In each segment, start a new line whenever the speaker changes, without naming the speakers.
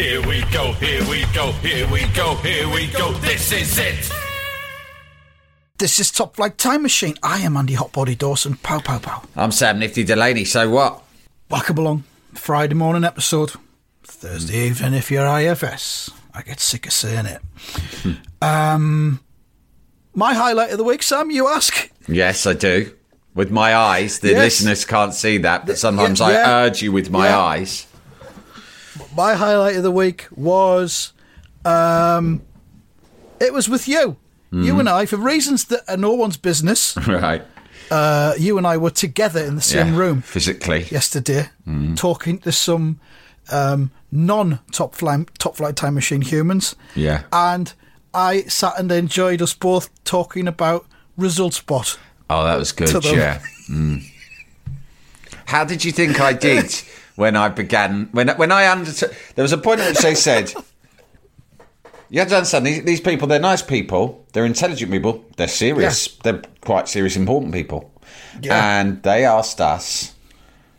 Here we go, here we go, here we go, here we go. This is it.
This is Top Flight Time Machine. I am Andy Hotbody Dawson. Pow, pow, pow.
I'm Sam Nifty Delaney. So what?
Welcome along. Friday morning episode. Thursday evening if you're IFS. I get sick of saying it. Um, my highlight of the week, Sam, you ask?
Yes, I do. With my eyes, the
Yes.
listeners can't see that, but sometimes
yeah.
I urge you with my
Yeah.
eyes.
My highlight of the week was um, it was with you. You and I, for reasons that are no one's business,
Right.
uh, you and I were together in the same
Yeah,
room
Physically.
yesterday talking to some um, non top flight top flight time machine humans.
Yeah.
And I sat and enjoyed us both talking about Resultbot.
Oh, that was good, yeah. Mm. How did you think I did when I began? When when I undertook, there was a point at which they said, "You have to understand these, these people. They're nice people. They're intelligent people. They're serious. They're quite serious, important people."
Yeah.
And they asked us,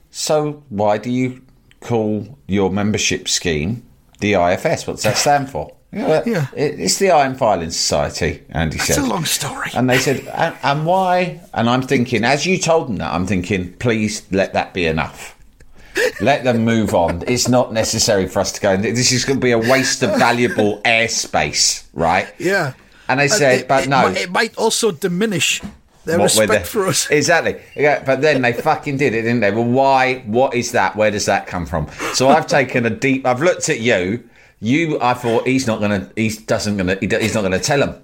"So why do you call your membership scheme the IFS? What's that stand for?" Yeah,
Yeah.
it's the Iron Filing Society. Andy
It's
said, It's
a long story.
and they said, and, and why? And I'm thinking, as you told them that, I'm thinking, please let that be enough. Let them move on. It's not necessary for us to go. This is going to be a waste of valuable airspace, right?
yeah.
And they
And
said,
it,
but
it
no.
might- It, might also diminish their
What
respect for us.
Exactly. Yeah, but then they fucking did it, didn't they? Well, why? What is that? Where does that come from? So I've taken a deep. I've looked at you. You, I thought he's not gonna. He doesn't gonna. He, he's not gonna tell him.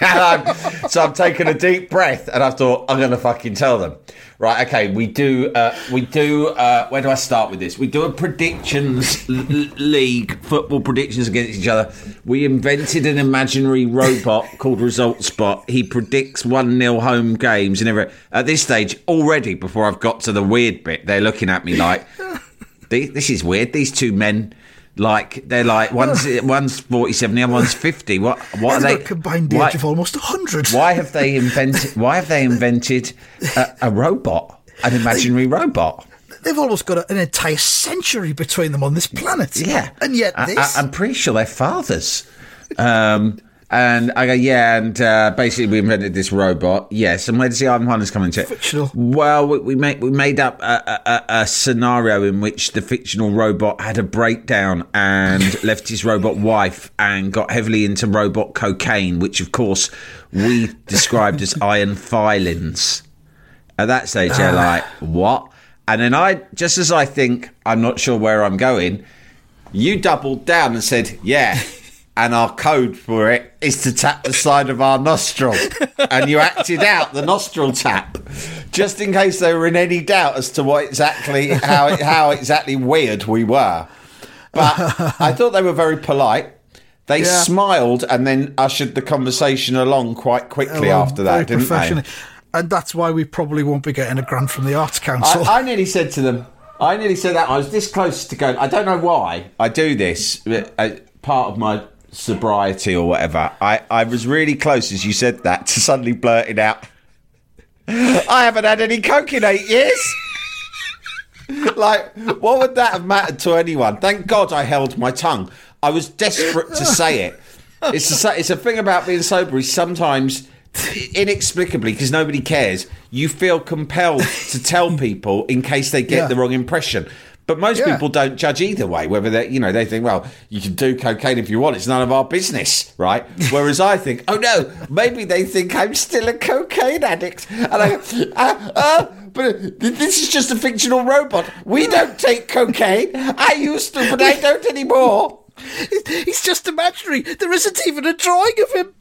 I'm- so I'm taking a deep breath, and I thought I'm gonna fucking tell them. Right? Okay. We do. Uh, we do. Uh, where do I start with this? We do a predictions l- league, football predictions against each other. We invented an imaginary robot called Resultbot. He predicts one 0 home games and. At this stage, already before I've got to the weird bit, they're looking at me like, "This is weird." These two men. Like they're like one's one's forty seven, the other one's fifty. What what are they?
a combined
why-
age of almost 100.
why have they invented? Why have they invented a, a robot, an imaginary robot?
They've almost got a, an entire century between them on this planet.
Yeah,
And yet.
I, am pretty sure they're fathers. Um, and I go, yeah, and uh, basically we invented this robot. Yes, and where does the Iron Hunters come into it?
Fictional.
Well, we, we made we made up a, a, a- a scenario in which the fictional robot had a breakdown and left his robot wife and got heavily into robot cocaine, which of course we described as iron filings. At that stage, they're like, what? And then I, just as I think I'm not sure where I'm going, you doubled down and said, yeah. And our code for it is to tap the side of our nostril. And you acted out the nostril tap, just in case they were in any doubt as to what exactly, how, how exactly weird we were. But I thought they were very polite. They
Yeah.
smiled and then ushered the conversation along quite quickly after that, didn't they?
And that's why we probably won't be getting a grant from the Arts Council.
I, I nearly said to them, I nearly said that. I was this close to going. I don't know why I do this. but, uh, part of my sobriety or whatever. I, I was really close as you said that to suddenly blurting out, I haven't had any coke in eight years. like, what would that have mattered to anyone? Thank God I held my tongue. I was desperate to say it. It's a, it's a thing about being sober is sometimes inexplicably because nobody cares. You feel compelled to tell people in case they get
Yeah.
the wrong impression. But most
Yeah.
people don't judge either way. Whether they, you know, they think, well, you can do cocaine if you want. It's none of our business, right? Whereas I think, oh no, maybe they think I'm still a cocaine addict, and I uh, uh, but this is just a fictional robot. We don't take cocaine. I used to, but I don't anymore.
He's just imaginary. There isn't even a drawing of him.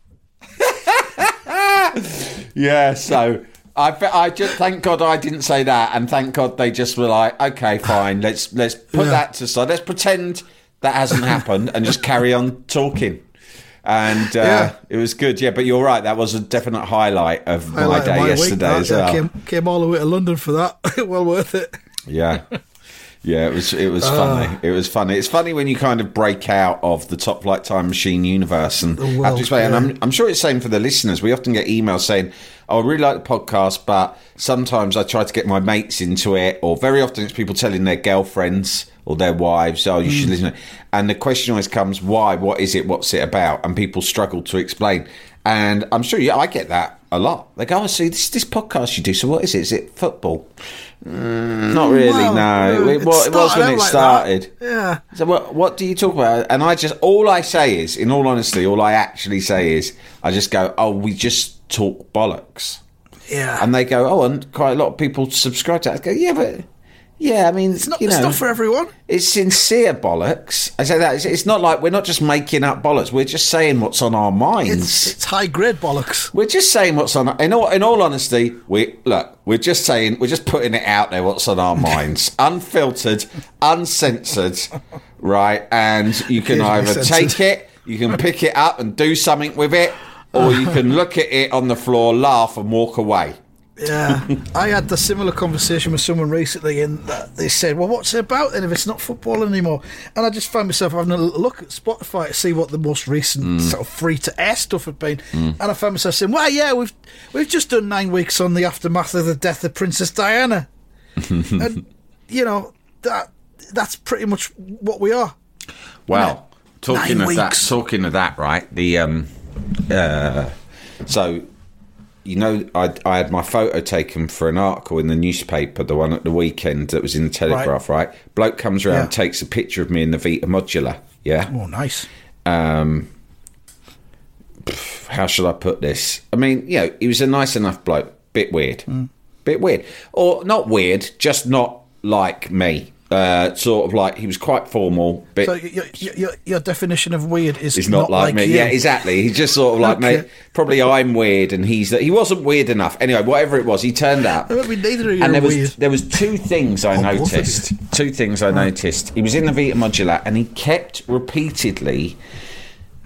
Yeah, so I, I just thank God I didn't say that, and thank God they just were like, okay, fine, let's let's put
Yeah.
that to side. Let's pretend that hasn't happened, and just carry on talking. And uh,
Yeah.
it was good, yeah. But you're right; that was a definite highlight of my
Highlight of
day
my
yesterday
that.
as
Yeah,
well.
came, came all the way to London for that. well worth it.
Yeah. Yeah, it was it was
Ah.
funny. It was funny. It's funny when you kind of break out of the top flight time machine universe and have to explain. And. I'm, I'm sure it's the same for the listeners. We often get emails saying, "Oh, I really like the podcast, but sometimes I try to get my mates into it." Or very often it's people telling their girlfriends or their wives, "Oh, you
Mm.
should listen." And the question always comes, "Why? What is it? What's it about?" And people struggle to explain. And I'm sure, yeah, I get that a lot. They go, "Oh, see, this this podcast you do. So what is it? Is it football?" Mm, not really.
Well,
no,
uh,
it, wa- it was when it
like
started.
that. Yeah.
So what what do you talk about? And I just all I say is, in all honesty, all I actually say is, I just go, oh, we just talk bollocks,
Yeah.
and they go, oh, and quite a lot of people subscribe to that. I go, yeah, but yeah, I mean,
it's not,
you
it's
know,
not for everyone.
it's sincere bollocks. I say that it's, it's not like we're not just making up bollocks. We're just saying what's on our minds.
It's, it's high grade bollocks.
We're just saying what's on. In all, in all honesty, we look. We're just saying. We're just putting it out there. What's on our minds, unfiltered, uncensored, right? And you can either take it, you can pick it up and do something with it, or you can look at it on the floor, laugh, and walk away.
Yeah, I had the similar conversation with someone recently, and they said, "Well, what's it about then if it's not football anymore?" And I just found myself having a look at Spotify to see what the most recent
Mm.
sort of free to air stuff had been, and I found myself saying, "Well, yeah, we've we've just done nine weeks on the aftermath of the death of Princess Diana," and you know that that's pretty much what we are.
Well, talking
Nine
of that, talking of that, right? The um, uh, so you know, I I had my photo taken for an article in the newspaper, the one at the weekend that was in the Telegraph, right? Bloke comes around,
Yeah.
takes a picture of me in the Vita Modular, yeah.
Oh, nice.
Um, how should I put this? I mean, you know, he was a nice enough bloke, bit weird, bit weird, or not weird, just not like me. Uh, sort of like he was quite formal, bit
So your, your, your, definition of weird is
He's not, like, me.
you.
Yeah, exactly. He's just sort of like
Okay.
me. Probably I'm weird, and he's he wasn't weird enough. Anyway, whatever it was, he turned up.
I mean, neither of you
and there was
weird.
there was two things I
Oh, both of you.
noticed. Two things I noticed. He was in the Vita Modular, and he kept repeatedly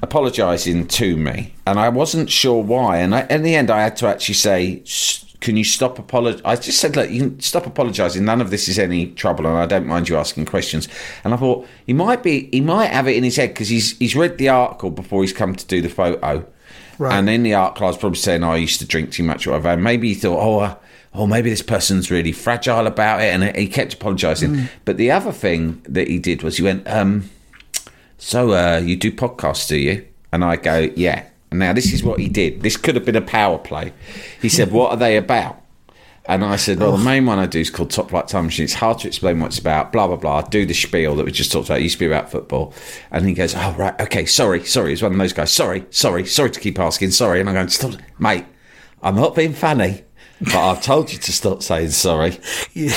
apologising to me, and I wasn't sure why. And I, in the end, I had to actually say. "S- Can you stop apolog? I just said, look, you can stop apologising. None of this is any trouble, and I don't mind you asking questions. And I thought he might be, he might have it in his head because he's he's read the article before he's come to do the photo.
Right.
And in the article, I was probably saying, oh, I used to drink too much or whatever. And maybe he thought, oh, uh, oh, maybe this person's really fragile about it. And he kept apologising. But the other thing that he did was he went, um, so uh, you do podcasts, do you? And I go, yeah. And now this is what he did. This could have been a power play. He said, what are they about? And I said, well, the main one I do is called Top Flight Time Machine. It's hard to explain what it's about, blah, blah, blah. I do the spiel that we just talked about. It used to be about football. And he goes, oh, right, okay, sorry, sorry. He's one of those guys. Sorry, sorry, sorry to keep asking, sorry. And I'm going, stop, mate, I'm not being funny, but I've told you to stop saying sorry.
you,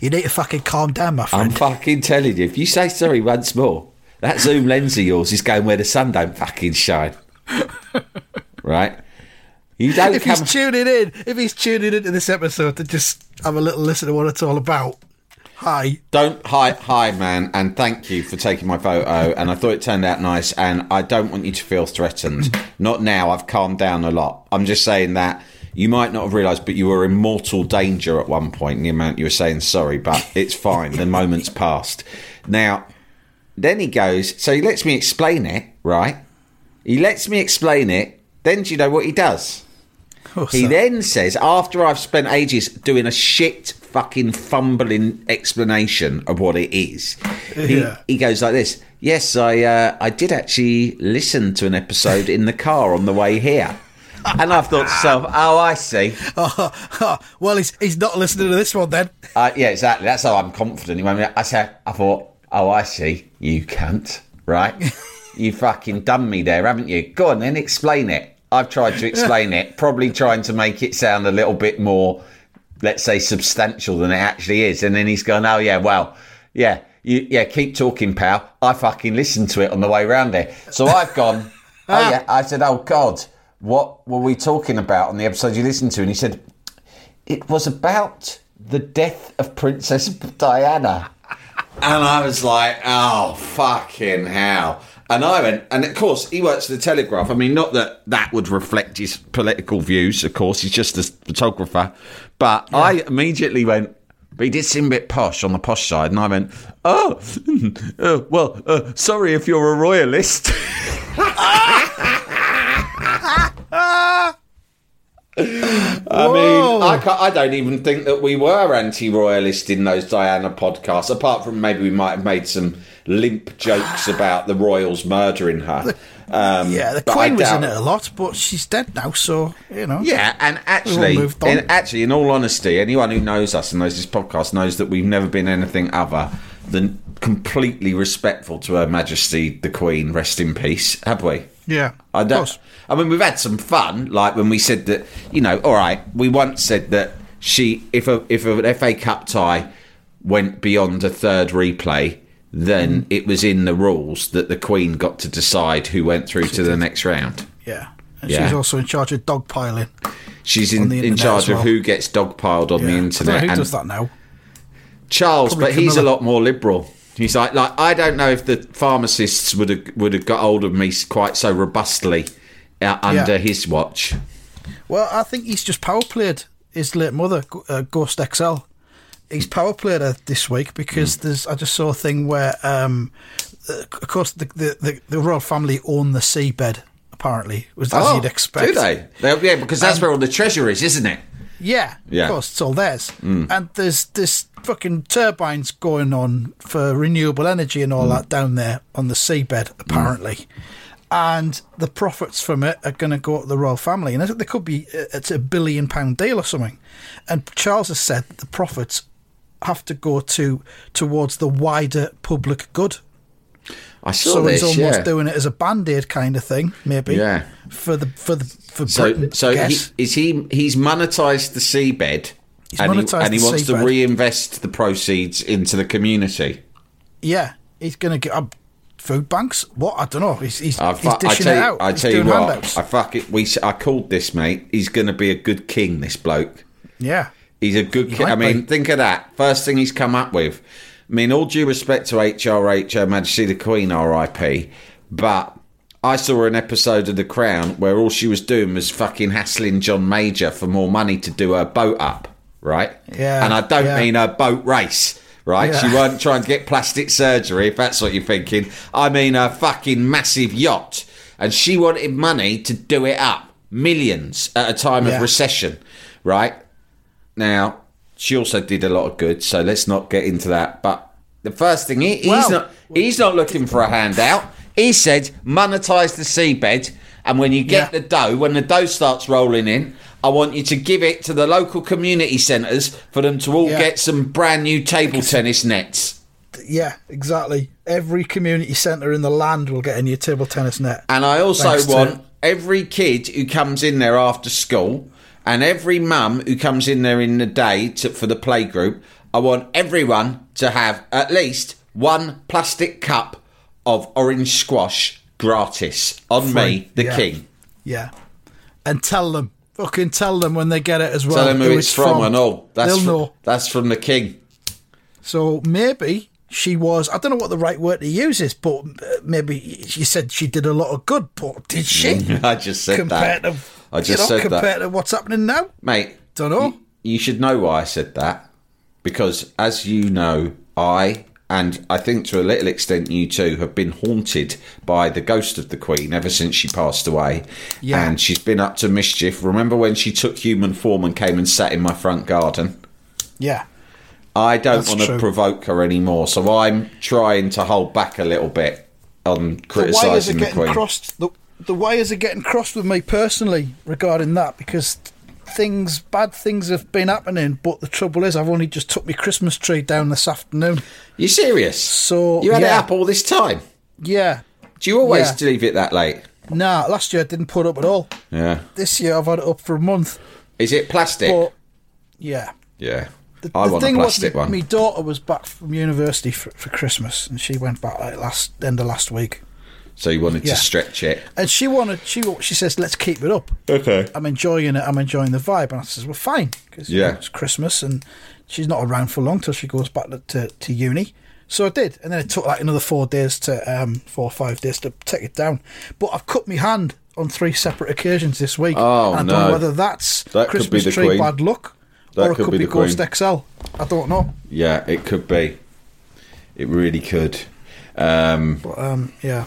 you need to fucking calm down, my friend.
I'm fucking telling you, if you say sorry once more, that zoom lens of yours is going where the sun don't fucking shine. right? You don't
if
come.
he's tuning in, if he's tuning into this episode to just have a little listen to what it's all about, hi.
Don't hi hi man, and thank you for taking my photo. And I thought it turned out nice. And I don't want you to feel threatened. Not now. I've calmed down a lot. I'm just saying that you might not have realised, but you were in mortal danger at one point. in The amount you were saying sorry, but it's fine. the moment's passed. Now, then he goes. So he lets me explain it. Right? He lets me explain it. Then do you know what he does? He then says, after I've spent ages doing a shit fucking fumbling explanation of what it is, he,
Yeah.
he goes like this. Yes, I uh, I did actually listen to an episode in the car on the way here. And I've thought to myself, oh, I see.
well, he's he's not listening to this one then.
Uh, yeah, exactly. That's how I'm confident. He went, I said, I thought, oh, I see. You can't, right? you fucking done me there, haven't you? Go on then, explain it. I've tried to explain it, probably trying to make it sound a little bit more, let's say, substantial than it actually is. And then he's gone, oh, yeah, well, yeah, you, yeah, keep talking, pal. I fucking listened to it on the way round there. So I've gone, oh, yeah. I said, oh, God, what were we talking about on the episode you listened to? And he said, it was about the death of Princess Diana. And I was like, oh, fucking hell. And I went, and of course, he works for the Telegraph. I mean, not that that would reflect his political views, of course, he's just a photographer. But I immediately went, but he did seem a bit posh on the posh side. And I went, oh, uh, well, uh, sorry if you're a royalist. I mean, I, I don't even think that we were anti-royalist in those Diana podcasts. Apart from maybe we might have made some limp jokes about the royals murdering her. Um,
Yeah, the Queen was in it a lot, but she's dead now, so you know.
Yeah, and actually, in, actually, in all honesty, anyone who knows us and knows this podcast knows that we've never been anything other than completely respectful to Her Majesty the Queen. Rest in peace, have we?
yeah.
I don't. I mean, we've had some fun, like when we said that. You know, all right. We once said that she, if a if an FA Cup tie went beyond a third replay, then it was in the rules that the Queen got to decide who went through to the next round.
Yeah. And
Yeah.
she's also in charge of dogpiling.
She's in, in charge
as
of who gets dogpiled on
Yeah.
the internet.
who
and
does that now?
Charles,
Probably
but he's a lot more liberal. He's like, like I don't know if the pharmacists would have would have got hold of me quite so robustly uh, under
Yeah.
his watch.
Well, I think he's just power played his late mother, uh, Ghost XL. He's power played her this week
Hmm.
because there's. I just saw a thing where, um, of course, the, the the the royal family own the seabed. Apparently, was as you'd expect.
Oh, Do they? they? Yeah, because that's where all the treasure is, isn't it?
Yeah,
Yeah.
of course, it's all theirs. And there's this fucking turbines going on for renewable energy and all that down there on the seabed, apparently. And the profits from it are going to go to the royal family. And there could be, uh, it's a billion pound deal or something. And Charles has said that the profits have to go to towards the wider public good.
I saw
so
this.
he's almost
yeah.
doing it as a band aid kind of thing, maybe.
Yeah.
For the for the for
so,
Britain.
so
I
he, is he? He's monetised the seabed,
He's
and he,
monetised
and he wants to reinvest the proceeds into the community.
Yeah, he's going to get up food banks. What I don't know. He's he's,
I,
he's
fu- I
dishing
tell
it
you,
out.
I
He's
tell you what,
handouts.
I fuck it. We, I called this mate. He's going to be a good king. This bloke.
yeah,
He's a good king. I mean, think of that. First thing he's come up with. I mean, all due respect to HRH, Her Majesty the Queen, RIP, but I saw an episode of The Crown where all she was doing was fucking hassling John Major for more money to do her boat up, right?
Yeah,
And I don't
yeah.
mean her boat race. Right, she
Yeah.
weren't trying to get plastic surgery, if that's what you're thinking. I mean, a fucking massive yacht, and she wanted money to do it up, millions at a time
Yeah.
of recession, right? Now, she also did a lot of good, so let's not get into that. But the first thing, he, he's
Well-
not he's not looking for a handout. He said monetize the seabed, and when you get
Yeah.
the dough, when the dough starts rolling in, I want you to give it to the local community centres for them to all
Yeah.
get some brand new table tennis nets.
yeah, exactly. Every community centre in the land will get a new table tennis net.
And I also
Thanks to-
want every kid who comes in there after school and every mum who comes in there in the day to, for the playgroup, I want everyone to have at least one plastic cup of orange squash gratis on me, the
Yeah.
king.
Yeah, and tell them, fucking tell them when they get it as well.
Tell them who it's from, and all. That's
They'll know.
That's from the king.
So maybe she was. I don't know what the right word to use is, but uh, maybe she said she did a lot of good. But did she?
I just said
compared
that.
to
I just
you know,
said that.
compared to what's happening now.
Mate,
Dunno.
You, you should know why I said that. Because, as you know, I, and I think to a little extent you too, have been haunted by the ghost of the Queen ever since she passed away.
Yeah.
And she's been up to mischief. Remember when she took human form and came and sat in my front garden?
Yeah,
I don't want to provoke her anymore, so I'm trying to hold back a little bit on
the
criticising the
getting
Queen.
crossed. The, the wires are getting crossed with me personally regarding that because things, bad things have been happening. But the trouble is, I've only just took my Christmas tree down this afternoon.
You serious?
So,
you had it up all this time?
Yeah,
Do you always
Yeah.
leave it that late?
nah. Last year I didn't put up at all.
Yeah.
This year I've had it up for a month.
Is it plastic?
But yeah,
yeah.
The,
I
the
want a
thing
plastic
was,
one.
my daughter was back from university for, for Christmas, and she went back like last end of last week.
So you wanted
Yeah.
to stretch it.
And she wanted, she she says, let's keep it up.
Okay.
I'm enjoying it. I'm enjoying the vibe. And I says, well, fine, because
Yeah.
it's Christmas, and she's not around for long till she goes back to, to, uni. So I did, and then it took like another four days to um, four or five days to take it down. But I've cut my hand on three separate occasions this week.
Oh,
and I don't
no.
know whether that's
That could be
Christmas tree
Queen.
bad luck
That
or it
could
could,
be
be,
the
Ghost
Queen.
XL. I don't know.
Yeah, it could be. It really could. Um,
But um, yeah,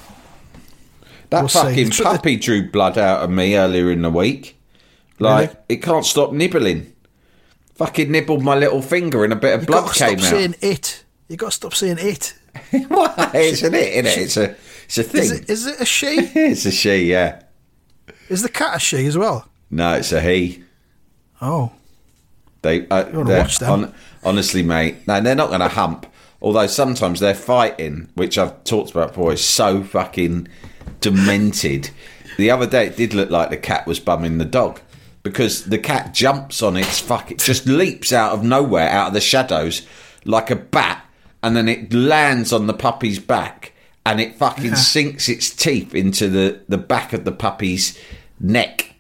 that
We'll
fucking
Tr-
puppy drew blood out of me earlier in the week. Like,
Really?
it can't stop nibbling. Fucking nibbled my little finger and a bit of
you
blood
got to
came
stop
out.
saying it. You got to stop saying it.
Why? Isn't it? Isn't it? It's a, it's a thing.
Is it, is it a she?
it's a she, yeah.
is the cat a she as well?
No, it's a he.
Oh,
They, uh,
watch them?
hon- honestly, mate. No, they're not going to hump. Although sometimes their fighting, which I've talked about before, is so fucking demented. The other day, it did look like the cat was bumming the dog because the cat jumps on its fuck. It just leaps out of nowhere, out of the shadows, like a bat, and then it lands on the puppy's back, and it fucking sinks its teeth into the the back of the puppy's neck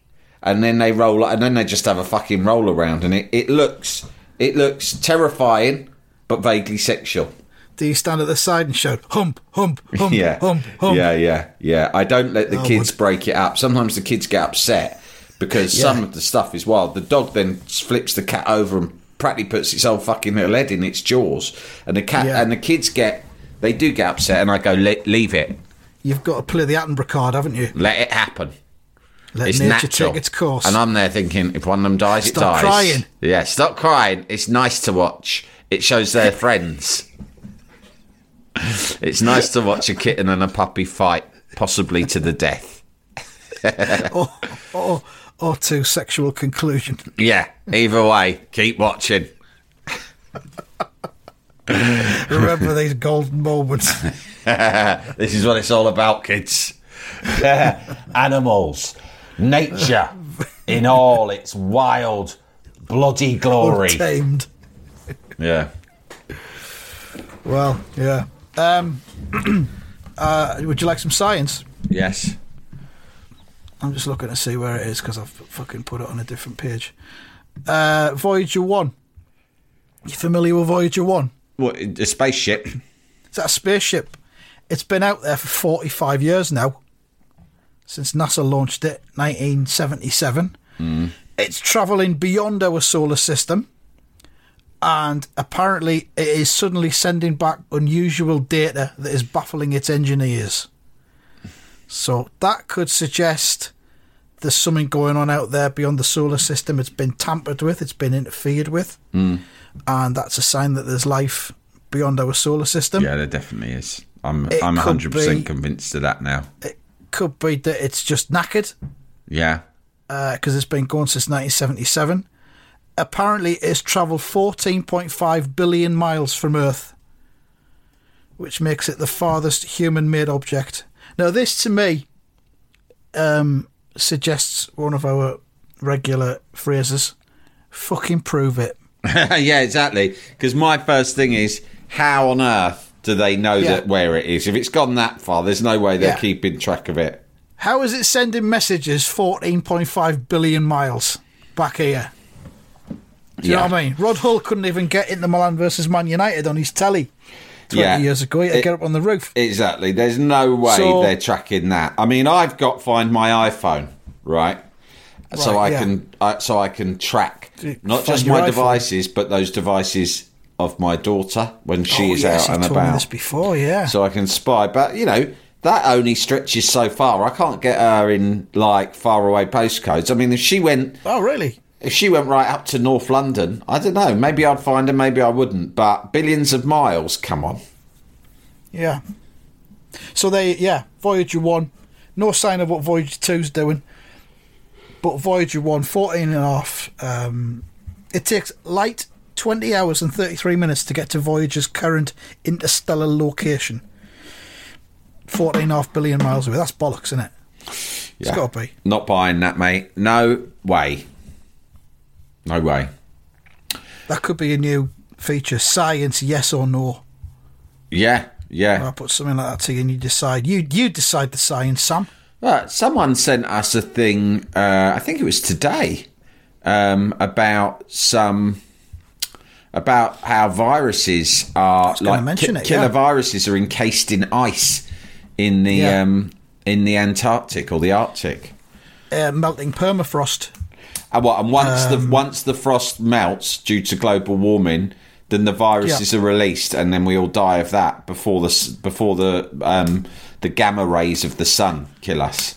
and then they roll and then they just have a fucking roll around and it, it looks it looks terrifying but vaguely sexual
do you stand at the side and shout hump, hump, hump,
yeah
hump, hump?
yeah yeah yeah i don't let the
Oh,
kids break it up sometimes the kids get upset because
Yeah.
some of the stuff is wild the dog then flips the cat over and practically puts its whole fucking little head in its jaws and the cat
Yeah.
and the kids get they do get upset and i go leave it
You've got to play the Attenborough card, haven't you?
let it happen
Let
it's
nature
natural.
take its course.
And I'm there thinking, if one of them dies,
Stop
it dies.
Stop crying.
Yeah, stop crying. It's nice to watch. It shows they're friends. It's nice to watch a kitten and a puppy fight, possibly to the death.
or, or, or to sexual conclusion.
Yeah, either way, keep watching.
Remember these golden moments.
This is what it's all about, kids. Animals, nature in all its wild, bloody glory.
Untamed.
Yeah.
Well, yeah. Um, uh, would you like some science?
Yes.
I'm just looking to see where it is because I've fucking put it on a different page. Uh, Voyager 1. You familiar with Voyager 1?
What, a spaceship?
Is that a spaceship? It's been out there for 45 years now. Since NASA launched it, 1977. Hmm. It's travelling beyond our solar system. And apparently, it is suddenly sending back unusual data that is baffling its engineers. So, that could suggest there's something going on out there beyond the solar system. It's been tampered with, it's been interfered with. Hmm. And that's a sign that there's life beyond our solar system.
Yeah, there definitely is. I'm
It
I'm 100 percent convinced of that now.
It could be that it's just knackered
Yeah.
because it's been going since 1977. Apparently, it's travelled 14.5 billion miles from Earth, which makes it the farthest human-made object. Now, this to me um, suggests one of our regular phrases: "Fucking prove it."
yeah, exactly. Because my first thing is, how on earth do they know
Yeah.
that where it is? If it's gone that far, there's no way they're
Yeah.
keeping track of it.
How is it sending messages 14.5 billion miles back here? Do you know what I mean? Rod Hull couldn't even get into Milan versus Man United on his telly 20
Yeah.
years ago. He had to get up on the roof.
Exactly. There's no way
So-
they're tracking that. I mean, I've got Find My iPhone, right? so I
yeah.
can, I, so I can track not just my
iPhone.
devices, but those devices of my daughter when she
oh,
is
yes,
out and about.
this before, yeah.
so I can spy. But you know, that only stretches so far. I can't get her in like far away postcodes. I mean, if she went,
oh, really?
if she went right up to North London, I don't know. Maybe I'd find her. Maybe I wouldn't. But billions of miles. Come on.
Yeah. So they, yeah, Voyager 1. No sign of what Voyager 2's doing. But Voyager 1, 14 and a half. Um, it takes light 20 hours and 33 minutes to get to Voyager's current interstellar location. 14 and a half billion miles away. That's bollocks, isn't it? It's got to be.
Not buying that, mate. No way. No way.
That could be a new feature. Science, yes or no.
Yeah, yeah.
I'll put something like that to you and you decide. You, you decide the science, Sam.
Uh, someone sent us a thing. Uh, I think it was today um, about some about how viruses are like
mention
ki-
it,
killer
yeah.
viruses are encased in ice in the
Yeah.
um, in the Antarctic or the Arctic.
Uh, melting permafrost.
And what? And once
Um,
the once the frost melts due to global warming, then the viruses
Yeah.
are released, and then we all die of that before the before the um, the gamma rays of the sun kill us.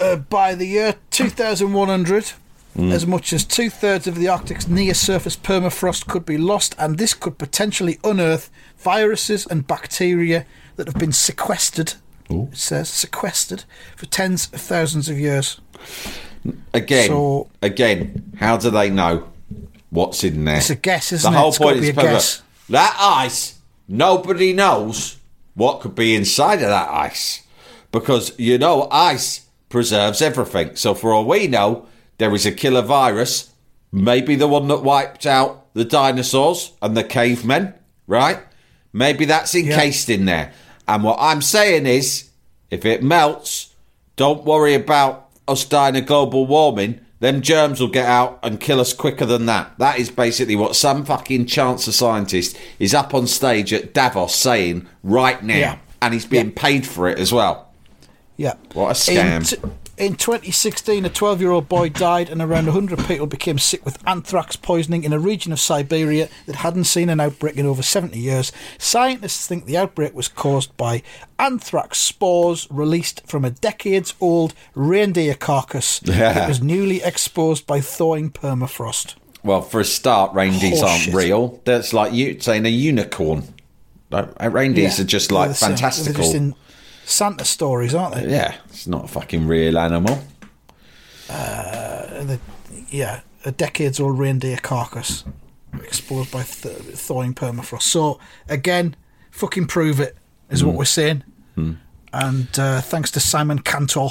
Uh, by the year 2100, Mm. as much as two thirds of the Arctic's near surface permafrost could be lost, and this could potentially unearth viruses and bacteria that have been sequestered. It says sequestered for tens of thousands of years.
Again,
So-
again, how do they know what's in there?
It's a guess, isn't
the
it?
The whole
It's
point is
a guess.
that ice. Nobody knows what could be inside of that ice because you know ice preserves everything. So for all we know, there is a killer virus, maybe the one that wiped out the dinosaurs and the cavemen, right? Maybe that's encased in there. And what I'm saying is, if it melts, don't worry about us dying of global warming. Them germs will get out and kill us quicker than that. That is basically what some fucking chancer scientist is up on stage at Davos saying right now.
Yeah.
And he's being paid for it as well.
Yeah.
What a scam.
T- in 2016, a 12 year old boy died, and around 100 people became sick with anthrax poisoning in a region of Siberia that hadn't seen an outbreak in over 70 years. Scientists think the outbreak was caused by anthrax spores released from a decades old reindeer carcass that was newly exposed by thawing permafrost.
Well, for a start, reindeers aren't
Horseshit.
real. That's like you saying a unicorn. Like, Reindeers
Yeah.
are just like
They're the same.
fantastical.
Just in Santa stories, aren't they?
yeah, it's not a fucking real animal.
Uh, the, yeah, a decades old reindeer carcass exposed by th- thawing permafrost. So again, fucking prove it is what hmm. we're saying. Hmm. And uh, thanks to Simon Cantor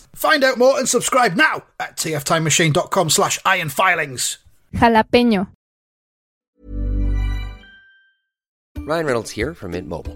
Find out more and subscribe now at tftimemachine.com slash ironfilings.
Jalapeño.
Ryan Reynolds here from Mint Mobile.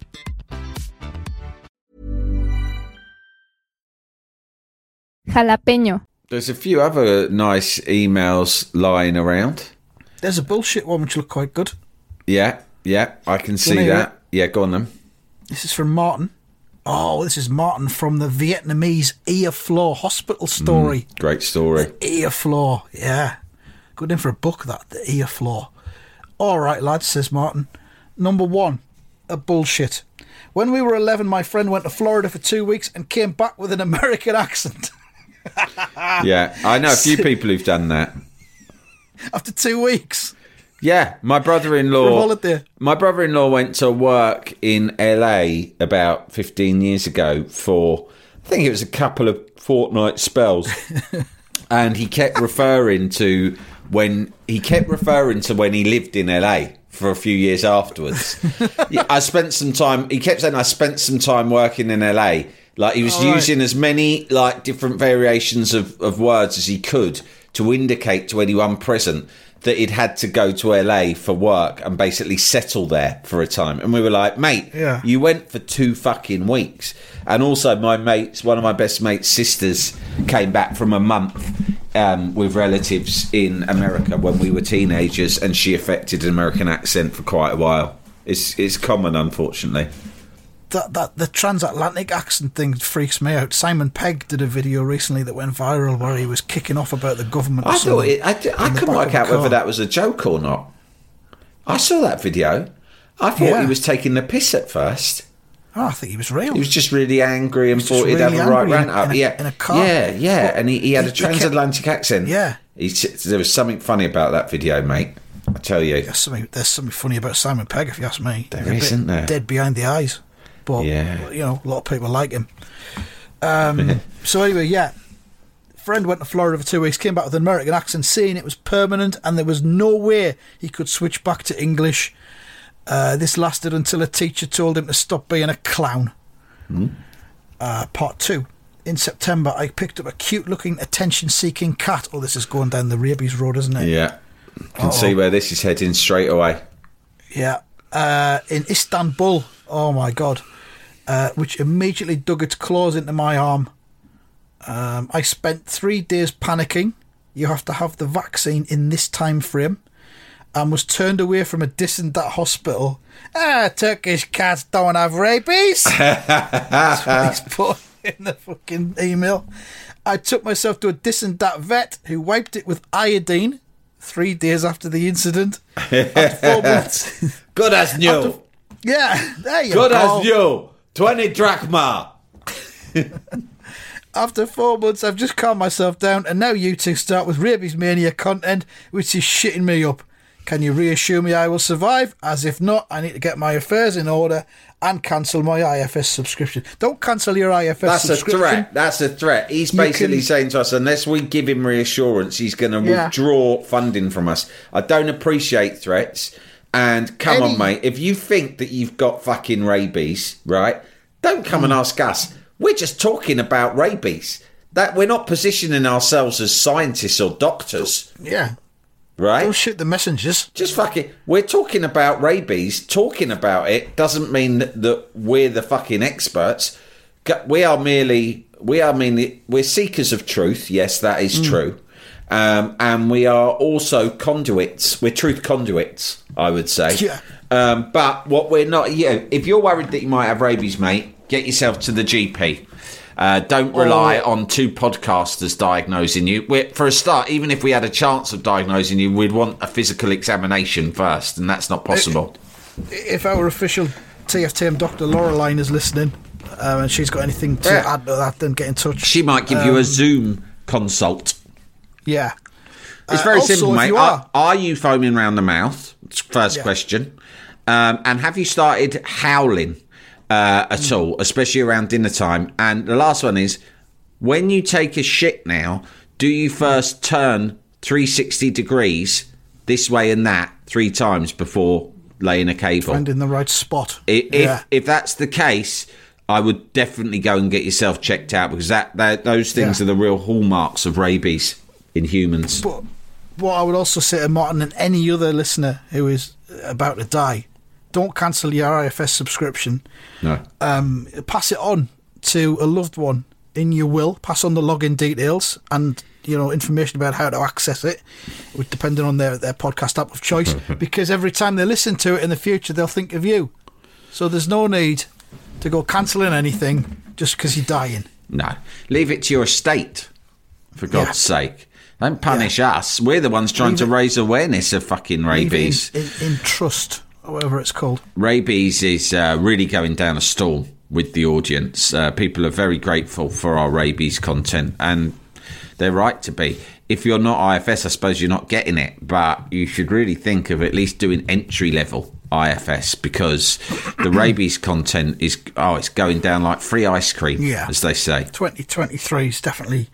Jalapeño.
There's a few other nice emails lying around.
There's a bullshit one which looked quite good.
Yeah, yeah, I can see
wanna hear
that. Yeah, go on then.
This is from Martin. Oh, this is Martin from the Vietnamese ear floor hospital mm, story.
Great story.
Ear floor, yeah. Good name for a book, that, the ear floor. All right, lads, says Martin. Number one, a bullshit. When we were 11, my friend went to Florida for two weeks and came back with an American accent.
Yeah, I know a few people who've done that.
After two weeks.
Yeah, my brother-in-law.
holiday.
My brother-in-law went to work in LA about 15 years ago for I think it was a couple of fortnight spells. and he kept referring to when he kept referring to when he lived in LA for a few years afterwards. I spent some time he kept saying I spent some time working in LA. Like he was
All right.
using as many like different variations of, of words as he could to indicate to anyone present that he'd had to go to LA for work and basically settle there for a time. And we were like, mate,
Yeah.
you went for two fucking weeks. And also, my mates, one of my best mates' sisters came back from a month um, with relatives in America when we were teenagers, and she affected an American accent for quite a while. It's, it's common, unfortunately.
That that the transatlantic accent thing freaks me out. Simon Pegg did a video recently that went viral where he was kicking off about the government.
I thought it, I, I couldn't work out whether that was a joke or not. I saw that video. I thought
Yeah.
he was taking the piss at first.
Oh, I think he was real.
He was just really angry and thought he'd have a right rant up.
a-
yeah,
in a car.
yeah, yeah. And he, he had
He-
a
he kept-
transatlantic accent.
Yeah.
He, there was something funny about that video, mate. I tell you.
There's something, there's something funny about Simon Pegg, if you ask me.
There
He's a
is,
bit
isn't there?
Dead behind the eyes. But,
Yeah.
you know, a lot of people like him. Um, so, anyway, yeah. Friend went to Florida for two weeks, came back with an American accent, saying it was permanent and there was no way he could switch back to English. Uh, this lasted until a teacher told him to stop being a clown. Uh, part two. In September, I picked up a cute looking, attention seeking cat. Oh, this is going down the rabies road, isn't it?
Yeah. You can see where this is heading straight away.
Yeah. Uh, in Istanbul. Oh my god. Uh, which immediately dug its claws into my arm. Um, I spent three days panicking. You have to have the vaccine in this time frame. And was turned away from a distant that hospital. Ah, Turkish cats don't have rabies. That's what he's put in the fucking email. I took myself to a distant that vet who wiped it with iodine three days after the incident. After four months.
Good as new.
After- yeah, there you go.
Good
go.
as new. 20 drachma.
After four months, I've just calmed myself down, and now you two start with rabies mania content, which is shitting me up. Can you reassure me I will survive? As if not, I need to get my affairs in order and cancel my IFS subscription. Don't cancel your IFS
That's a
subscription.
threat. That's a threat. He's
You
basically
can-
saying to us, unless we give him reassurance, he's going to
Yeah.
withdraw funding from us. I don't appreciate threats. And come
Any-
on, mate, if you think that you've got fucking rabies, right? Don't come
Hmm.
and ask us. We're just talking about rabies. That we're not positioning ourselves as scientists or doctors,
Yeah.
Right?
Don't shoot the messengers.
Just fucking. We're talking about rabies. Talking about it doesn't mean that, that we're the fucking experts. We are merely. We are merely. We're seekers of truth. Yes, that is true. Um, and we are also conduits. We're truth conduits, I would say.
Yeah.
Um, but what we're not. You know, if you're worried that you might have rabies, mate, get yourself to the GP. Uh, don't rely on two podcasters diagnosing you. We're, for a start, even if we had a chance of diagnosing you, we'd want a physical examination first, and that's not possible.
If our official TFTM Dr. Laureline is listening um, and she's got anything to
Yeah.
add to that, then get in touch.
She might give you a Zoom consult.
yeah.
It's
Uh,
very
also,
simple, mate.
you
Are,
are-
are you foaming around the mouth? First
Yeah.
question. Um, and have you started howling uh, at
Mm.
all, especially around dinner time? And the last one is when you take a shit now, do you first turn 360 degrees this way and that three times before laying a cable?
Find in the right spot.
If
yeah.
if that's the case, I would definitely go and get yourself checked out because that, that those things
Yeah.
are the real hallmarks of rabies in humans.
But what I would also say to Martin and any other listener who is about to die, don't cancel your IFS subscription.
No.
Um, pass it on to a loved one in your will. Pass on the login details and you know information about how to access it, depending on their their podcast app of choice. because every time they listen to it in the future, they'll think of you. So there's no need to go cancelling anything just because you're dying.
No. Leave it to your estate, for God's
Yeah.
sake. Don't punish us. We're the ones trying
Leave
to
it-
raise awareness of fucking rabies.
in, in, in trust, whatever it's called.
Rabies is uh, really going down a stall with the audience. Uh, people are very grateful for our rabies content, and they're right to be. If you're not IFS, I suppose you're not getting it, but you should really think of at least doing entry level IFS because the rabies content is oh, it's going down like free ice cream,
Yeah.
as they say.
2023 is definitely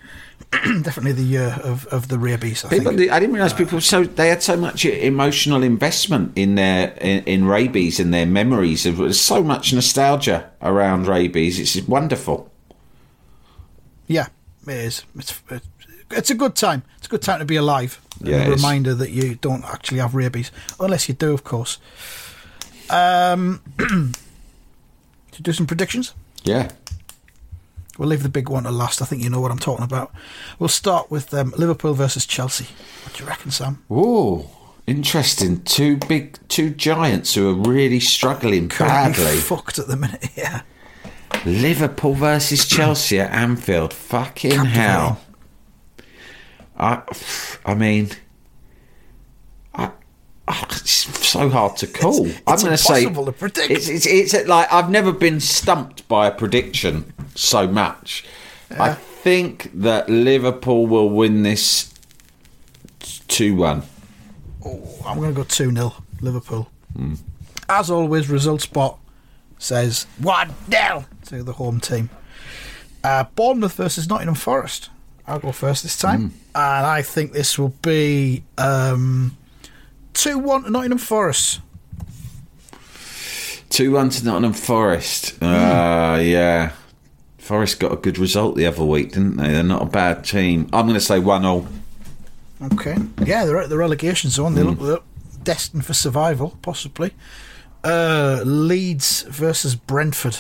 definitely the year of, of the rabies. I
People,
think.
I didn't realise people so they had so much emotional investment in their in, in rabies and their memories. Of, there's so much nostalgia around rabies. It's wonderful.
Yeah, it is. It's, it's a good time. It's a good time to be alive.
Yeah,
a
is.
reminder that you don't actually have rabies, unless you do, of course. Um, to do some predictions.
Yeah.
We'll leave the big one to last. I think you know what I'm talking about. We'll start with um, Liverpool versus Chelsea. What do you reckon, Sam?
Ooh, interesting. Two big, two giants who are really struggling
Currently
badly.
fucked at the minute. Yeah.
Liverpool versus Chelsea at Anfield. Fucking hell. I, I mean, I- it's so hard to call. I'm going to say
impossible to predict.
It's, it's, it's like I've never been stumped by a prediction so much. I think that Liverpool will win this two one.
I'm going to go 2 0 Liverpool. As always, Resultbot says 1 0 to the home team. Uh, Bournemouth versus Nottingham Forest. I'll go first this time. And I think this will be um, 2 1 to Nottingham Forest.
Two one to Nottingham Forest. Uh, yeah. Forest got a good result the other week, didn't they? They're not a bad team. I'm going to say one all.
Okay. Yeah, they're at the relegation zone. They look they're destined for survival, possibly. Uh, Leeds versus Brentford.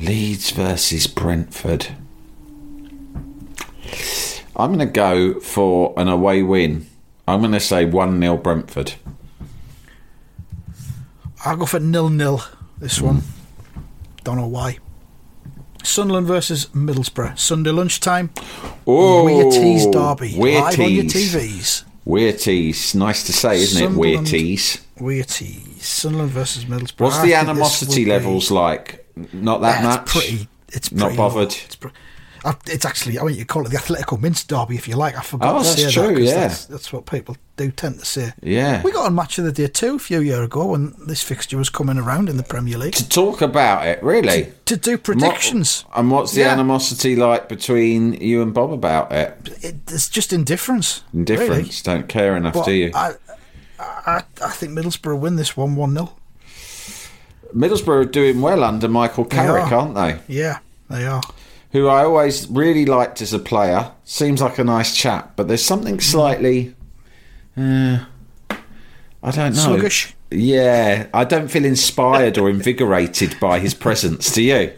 Leeds versus Brentford. I'm going to go for an away win. I'm going to say 1 0 Brentford.
I'll go for nil nil. This one. Don't know why. Sunderland versus Middlesbrough. Sunday lunchtime.
Oh,
Wear-Tees derby. Live on your. TVs.
Wear-Tees. Nice to say, isn't it?
Sunderland-
Wear-Tees.
Wear-Tees. Sunderland versus Middlesbrough.
What's the animosity
will be-
levels like? Not that
Yeah,
much?
It's pretty. It's
Not
pretty low.
bothered?
It's, pre- it's actually. I mean, you call it the Athletico Mince derby if you like. I forgot
Oh,
to
that's
say
true,
that
yeah.
that's, that's what people do tend to say.
Yeah.
We got on match of the day too a few years ago when this fixture was coming around in the Premier League
To talk about it, really?
to do predictions.
And what's the
Yeah.
animosity like between you and Bob about it?
It, it's just indifference.
Indifference. Don't care enough,
But
do you?
I, I, I think Middlesbrough win this one one 0
Middlesbrough are doing well under Michael Carrick,
are.
aren't they?
Yeah, they are.
Who I always really liked as a player. Seems like a nice chap, but there's something slightly. Uh, I don't know.
Sluggish?
Yeah, I don't feel inspired or invigorated by his presence. Do you?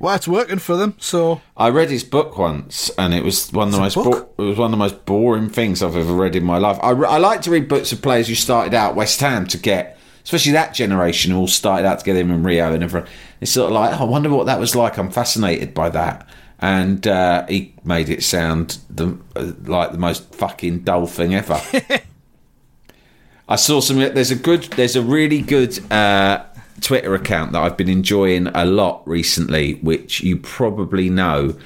Well, it's working for them. So
I read his book once, and it was one of the most
It's a book?
bo- it was one of the most boring things I've ever read in my life. I, re- I like to read books of players who started out West Ham to get, especially that generation who all started out together in Rio and everyone. It's sort of like, oh, I wonder what that was like. I'm fascinated by that. And uh, he made it sound the, uh, like the most fucking dull thing ever. I saw some. There's a good. There's a really good uh, Twitter account that I've been enjoying a lot recently, which you probably know,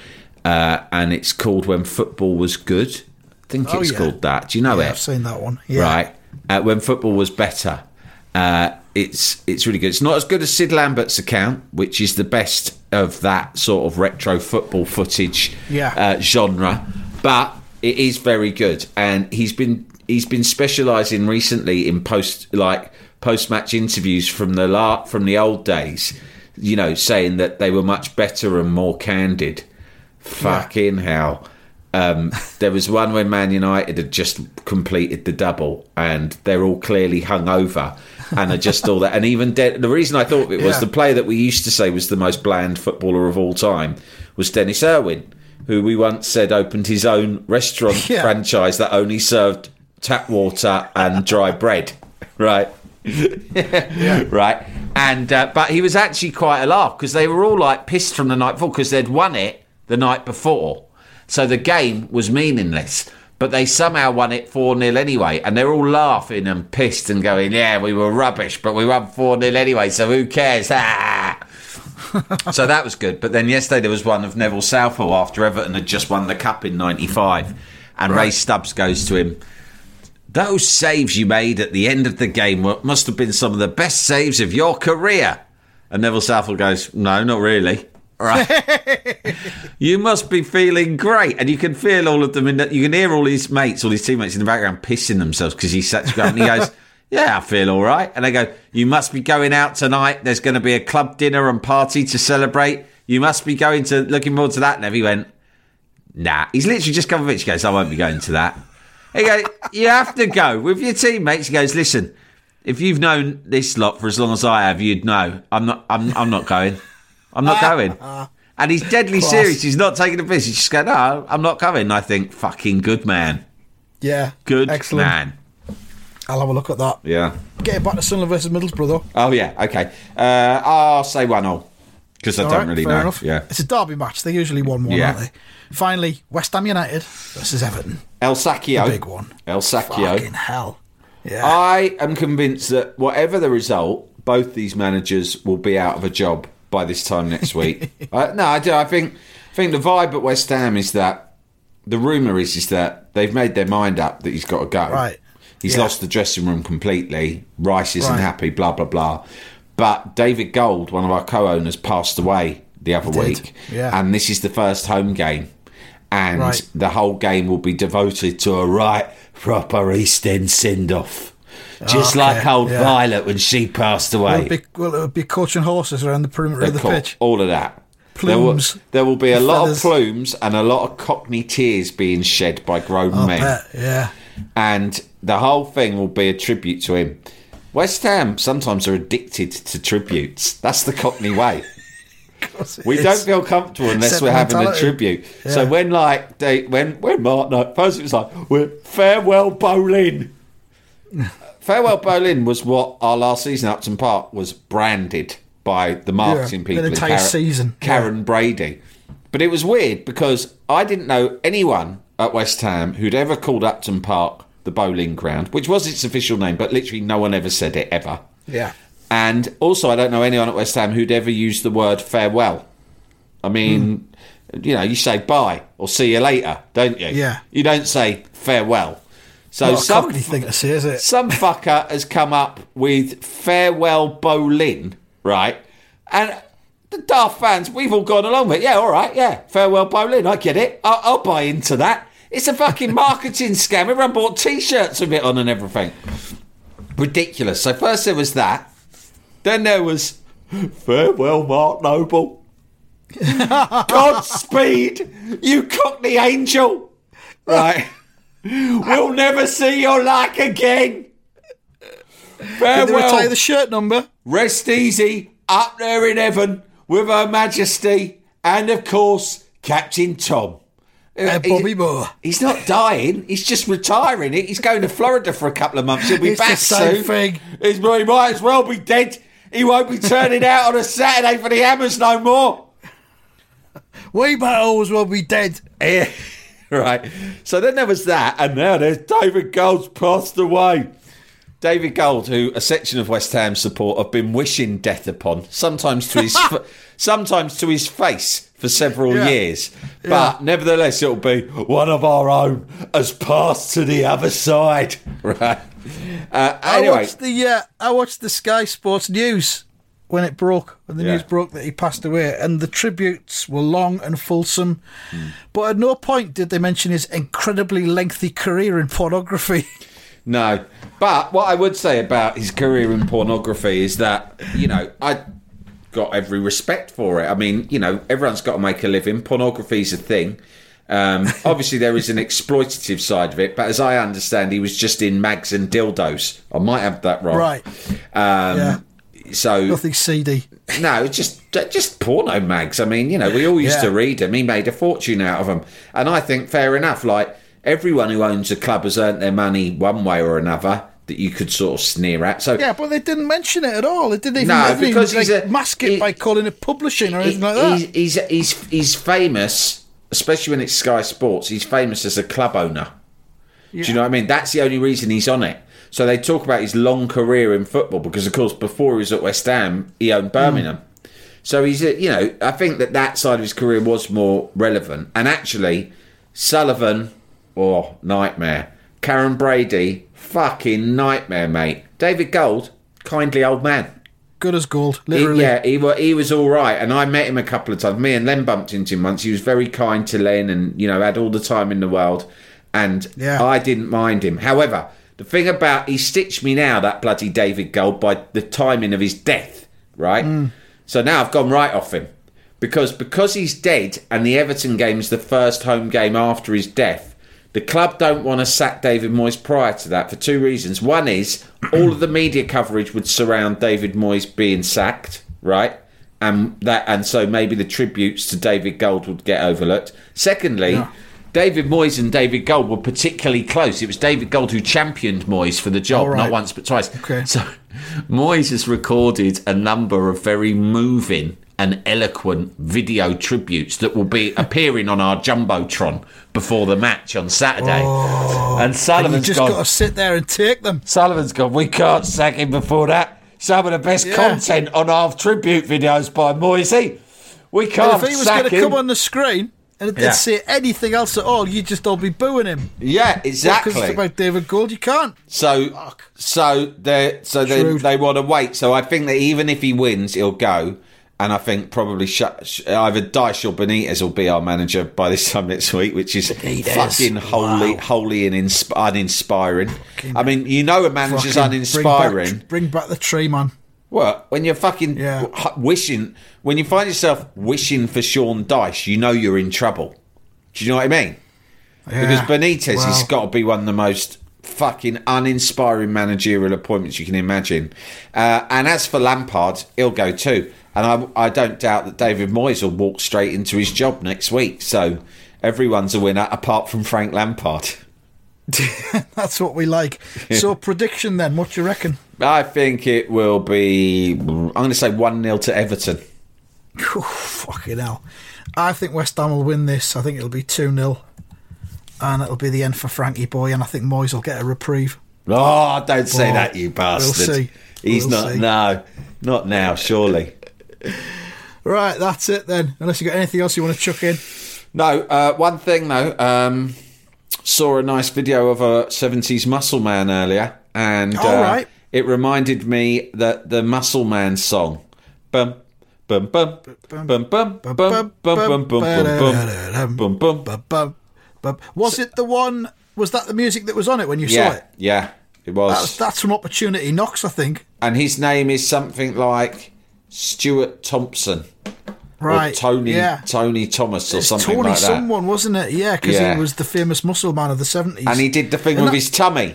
uh, and it's called "When Football Was Good." I think
Oh,
it's
yeah.
called that. Do you know
yeah,
it?
I've seen that one. Yeah.
Right. Uh, when football was better. Uh, it's it's really good. It's not as good as Sid Lambert's account, which is the best of that sort of retro football footage
Yeah.
uh, genre, but it is very good. And he's been he's been specialising recently in post like post match interviews from the la- from the old days. You know, saying that they were much better and more candid. Fucking hell. Um, there was one when Man United had just completed the double, and they're all clearly hungover, and are just all that. And even De- the reason I thought of it was
Yeah.
the player that we used to say was the most bland footballer of all time was Denis Irwin, who we once said opened his own restaurant
Yeah.
franchise that only served tap water and dry bread. Right. right? And uh, but he was actually quite a laugh because they were all like pissed from the night before because they'd won it the night before, so the game was meaningless. But they somehow won it 4 0 anyway, and they're all laughing and pissed and going, Yeah, we were rubbish, but we won 4 0 anyway, so who cares? Ah! so that was good. But then yesterday there was one of Neville Southall after Everton had just won the Cup in 95, and Ray Stubbs goes to him, those saves you made at the end of the game must have been some of the best saves of your career. And Neville Southall goes, No, not really. Right. you must be feeling great. And you can feel all of them in the, you can hear all his mates, all his teammates in the background pissing themselves because he's such great. And he goes, Yeah, I feel all right. And they go, You must be going out tonight. There's going to be a club dinner and party to celebrate. You must be going to looking forward to that. And he went,
Nah, he's literally just come of it. He goes, I won't be going to that. He goes, you have to go with your teammates. He goes, listen, if you've known this lot for as long as I have, you'd know I'm not. I'm. I'm not going. I'm not going. And he's deadly
Class.
serious. He's not taking the piss. He's just going, no, I'm not coming. I think, fucking good man.
Yeah.
Good
Excellent.
man.
I'll have a look at that.
Yeah.
Get it back to Sunderland versus Middlesbrough, though.
Oh yeah. Okay. Uh, I'll say one all because I
All
don't
right,
really
fair
know.
enough.
Yeah.
It's a derby match. They're usually 1 1,
Yeah.
aren't they? Finally, West Ham United versus Everton.
El Sacchio.
The big one.
El Sacchio.
Fucking hell. Yeah.
I am convinced that whatever the result, both these managers will be out of a job by this time next week. uh, no, I do. I think I think the vibe at West Ham is that the rumor is is that they've made their mind up that he's got to go.
Right.
He's
Yeah.
lost the dressing room completely. Rice isn't
Right.
happy. Blah blah blah. But David Gold, one of our co-owners, passed away the other week,
yeah.
and this is the first home game, and
Right.
the whole game will be devoted to a right proper East End send off. Just
Okay,
like old
yeah.
Violet when she passed away.
it, be, will be coaching horses around the perimeter of the
Cool.
pitch?
All of that. There will,
Plumes.
there will be a lot
Feathers.
of plumes and a lot of cockney tears being shed by grown
I
men.
bet, yeah.
And the whole thing will be a tribute to him. West Ham sometimes are addicted to tributes. That's the cockney way. We don't feel comfortable unless we're having a tribute. So when like they when when Martin first it was like we're farewell Boleyn. farewell Boleyn was what our last season at Upton Park was branded by the marketing
Yeah,
people.
the entire season, yeah.
Karren Brady. But it was weird because I didn't know anyone at West Ham who'd ever called Upton Park the Boleyn ground, which was its official name, but literally no one ever said it ever.
Yeah.
And also, I don't know anyone at West Ham who'd ever used the word farewell. I mean, hmm. you know, you say bye or see you later, don't you?
Yeah.
You don't say farewell. So
Not
some
thing to say, is it?
some fucker has come up with farewell Boleyn, right? And the daft fans, we've all gone along with it. Yeah, all right, yeah, farewell Boleyn. I get it. I'll, I'll buy into that. It's a fucking marketing scam. Everyone bought T-shirts with it on and everything. Ridiculous. So first there was that. Then there was farewell, Mark Noble. Godspeed, you cockney angel. Right. We'll never see your like again.
Did they
Farewell.
retire the shirt number?
Rest easy up there in heaven with Her Majesty and, of course, Captain Tom.
Uh, Bobby Moore.
He's not dying. He's just retiring. He's going to Florida for a couple of months. He'll be
It's the
back
same
soon.
thing.
He's, he might as well be dead. He won't be turning out on a Saturday for the Hammers no more.
We might always well be dead.
Yeah. right. So then there was that, and now there's David Gold's passed away. David Gold, who a section of West Ham support have been wishing death upon, sometimes to his, f- sometimes to his face for several
Yeah.
years, but nevertheless it'll be one of our own has passed to the other side. Right. Uh,
I
anyway,
watched the uh, I watched the Sky Sports news when it broke, when the
Yeah.
news broke that he passed away, and the tributes were long and fulsome.
Hmm.
But at no point did they mention his incredibly lengthy career in pornography.
No, but what I would say about his career in pornography is that you know I got every respect for it. I mean, you know, everyone's got to make a living. Pornography's a thing. Um, obviously, there is an exploitative side of it, but as I understand, he was just in mags and dildos. I might have that wrong.
Right.
Um,
Yeah.
So
Nothing seedy.
no, just just porno mags. I mean, you know, we all used
Yeah.
to read them. He made a fortune out of them, and I think fair enough. Like everyone who owns a club has earned their money one way or another that you could sort of sneer at. So
Yeah, but they didn't mention it at all. They didn't even,
No,
they
because
even,
he's
like,
a-
mask it
he-
by calling it publishing or anything like that.
he's, he's he's he's famous, especially when it's Sky Sports. He's famous as a club owner. Do you know what I mean? That's the only reason he's on it. So they talk about his long career in football because, of course, before he was at West Ham, he owned hmm. Birmingham. So he's, a, you know, I think that that side of his career was more relevant. And actually, Sullivan, oh nightmare. Karren Brady, fucking nightmare, mate. David Gold, kindly old man.
Good as gold,
He-
literally.
yeah, he was he was all right, and I met him a couple of times. Me and Len bumped into him once. He was very kind to Len, and you know had all the time in the world, and
Yeah.
I didn't mind him. However, the thing about he stitched me now that bloody David Gold by the timing of his death, right?
Mm.
So now I've gone right off him. because because he's dead and the Everton game is the first home game after his death. The club don't want to sack David Moyes prior to that for two reasons. One is all of the media coverage would surround David Moyes being sacked, right? And that and so maybe the tributes to David Gold would get overlooked. Secondly, David Moyes and David Gold were particularly close. It was David Gold who championed Moyes for the job,
right.
not once but twice.
Okay.
So Moyes has recorded a number of very moving and eloquent video tributes that will be appearing on our jumbotron before the match on Saturday. and
Oh. And
Sullivan's
just
gone.
got to sit there and take them.
Sullivan's gone. We can't sack him before that. Some of the best
Yeah.
content on our tribute videos by Moisey. We can't
And if he was going to come on the screen and it didn't
Yeah.
say anything else at all, you'd just all be booing him.
yeah, exactly.
Because it's about David Gold, you can't.
So, so they so they they want to wait. So I think that even if he wins, he'll go. And I think probably sh- sh- either Dyche or Benitez will be our manager by this time next week, which is
Benitez.
fucking wholly,
Wow.
wholly and insp- uninspiring. I mean, you know, a manager's
Fucking
uninspiring.
Bring back, bring back the tree, man.
What? When you're fucking
Yeah.
wishing, when you find yourself wishing for Sean Dyche, you know you're in trouble. Do you know what I mean? Because Benitez
Well,
has got to be one of the most fucking uninspiring managerial appointments you can imagine. Uh, and as for Lampard, he'll go too. And I, I don't doubt that David Moyes will walk straight into his job next week. So everyone's a winner apart from Frank Lampard.
That's what we like. So, prediction then, what do you reckon?
I think it will be, I'm going to say 1 0 to Everton.
Phew, fucking hell. I think West Ham will win this. I think it'll be 2 0. And it'll be the end for Frankie Boy. And I think Moyes will get a reprieve.
Oh, don't say
Well,
that, you bastard.
we'll see.
He's
We'll
not.
see.
No, not now. Surely.
Right, that's it then. Unless you got anything else you want to chuck in.
No. Uh, one thing though. Um, saw a nice video of a seventies Muscle Man earlier, and uh,
right.
it reminded me that the Muscle Man song. Bum. Bum bum bum bum bum bum bum bum bum bum bum bum.
Was it the one? Was that the music that was on it when you saw it?
yeah, it
That's,
was.
that's from Opportunity Knocks, I think.
And his name is something like Stuart Thompson.
Right.
Or Tony
Yeah.
Tony Thomas or
It's
something
Tony
like that.
someone, wasn't it? Yeah, because
Yeah.
he was the famous muscle man of the 70s.
And he did the thing
And
with
that-
his tummy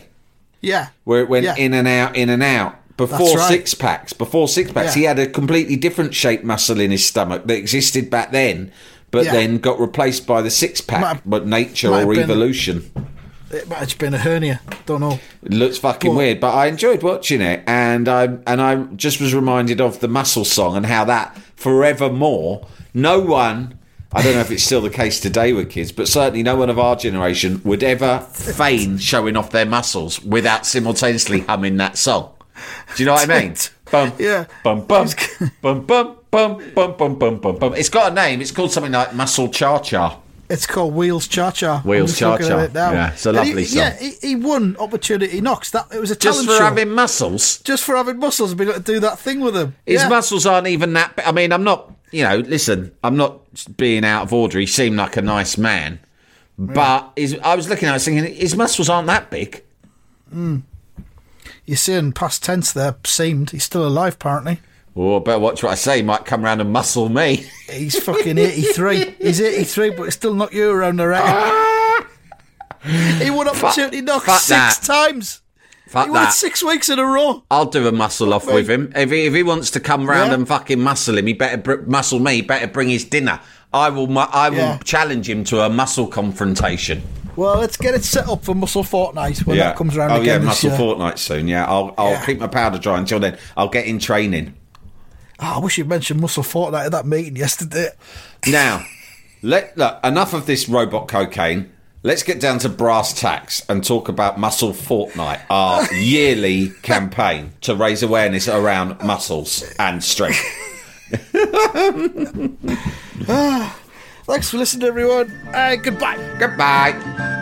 Yeah.
where it went
Yeah.
in and out, in and out. Before
right.
six packs, before six packs,
Yeah.
he had a completely different shaped muscle in his stomach that existed back then, but then got replaced by the six pack.
Have-
but nature or
have been-
evolution.
It might have just been a hernia. Don't know.
It looks fucking
But-
weird, but I enjoyed watching it, and I and I just was reminded of the muscle song and how that forevermore. No one, I don't know if it's still the case today with kids, but certainly no one of our generation would ever feign showing off their muscles without simultaneously humming that song. Do you know what I mean? Bum,
Yeah.
bum, bum, bum, bum, bum, bum, bum, bum, bum, bum. It's got a name. It's called something like Muscle Cha Cha.
It's called Wheels Cha Cha.
Wheels
it now.
Yeah, it's a lovely
he,
song.
Yeah, he, he won Opportunity Knocks. That it was a
Just
talent
for
show.
having muscles.
just for having muscles and being able to do that thing with them.
His
yeah.
muscles aren't even that. I mean, I'm not. You know, listen, I'm not being out of order. He seemed like a nice man, but his, I was looking at, it thinking his muscles aren't that big. Hmm.
You're seeing past tense there. Seemed he's still alive. Apparently,
Oh, better watch what I say. He might come round and muscle me.
he's fucking 83. he's 83, but still knocked you around the racket. Ah! he won Opportunity Knocks
fuck
six
that.
times.
Fuck
he won
that.
six weeks in a row.
I'll do a muscle off with him. If he, if he wants to come round
Yeah.
and fucking muscle him, he better br- muscle me. He better bring his dinner. I will. mu- I will
Yeah.
challenge him to a muscle confrontation.
Well, let's get it set up for Muscle Fortnight when that comes around
oh
again
yeah, muscle
year.
fortnight soon. Yeah, I'll I'll
Yeah.
keep my powder dry until then. I'll get in training.
Oh, I wish you'd mentioned Muscle Fortnight at that meeting yesterday.
Now, let look, enough of this robot cocaine. Let's get down to brass tacks and talk about Muscle Fortnight, our yearly campaign to raise awareness around muscles and strength.
Thanks for listening, everyone. Uh, goodbye.
Goodbye.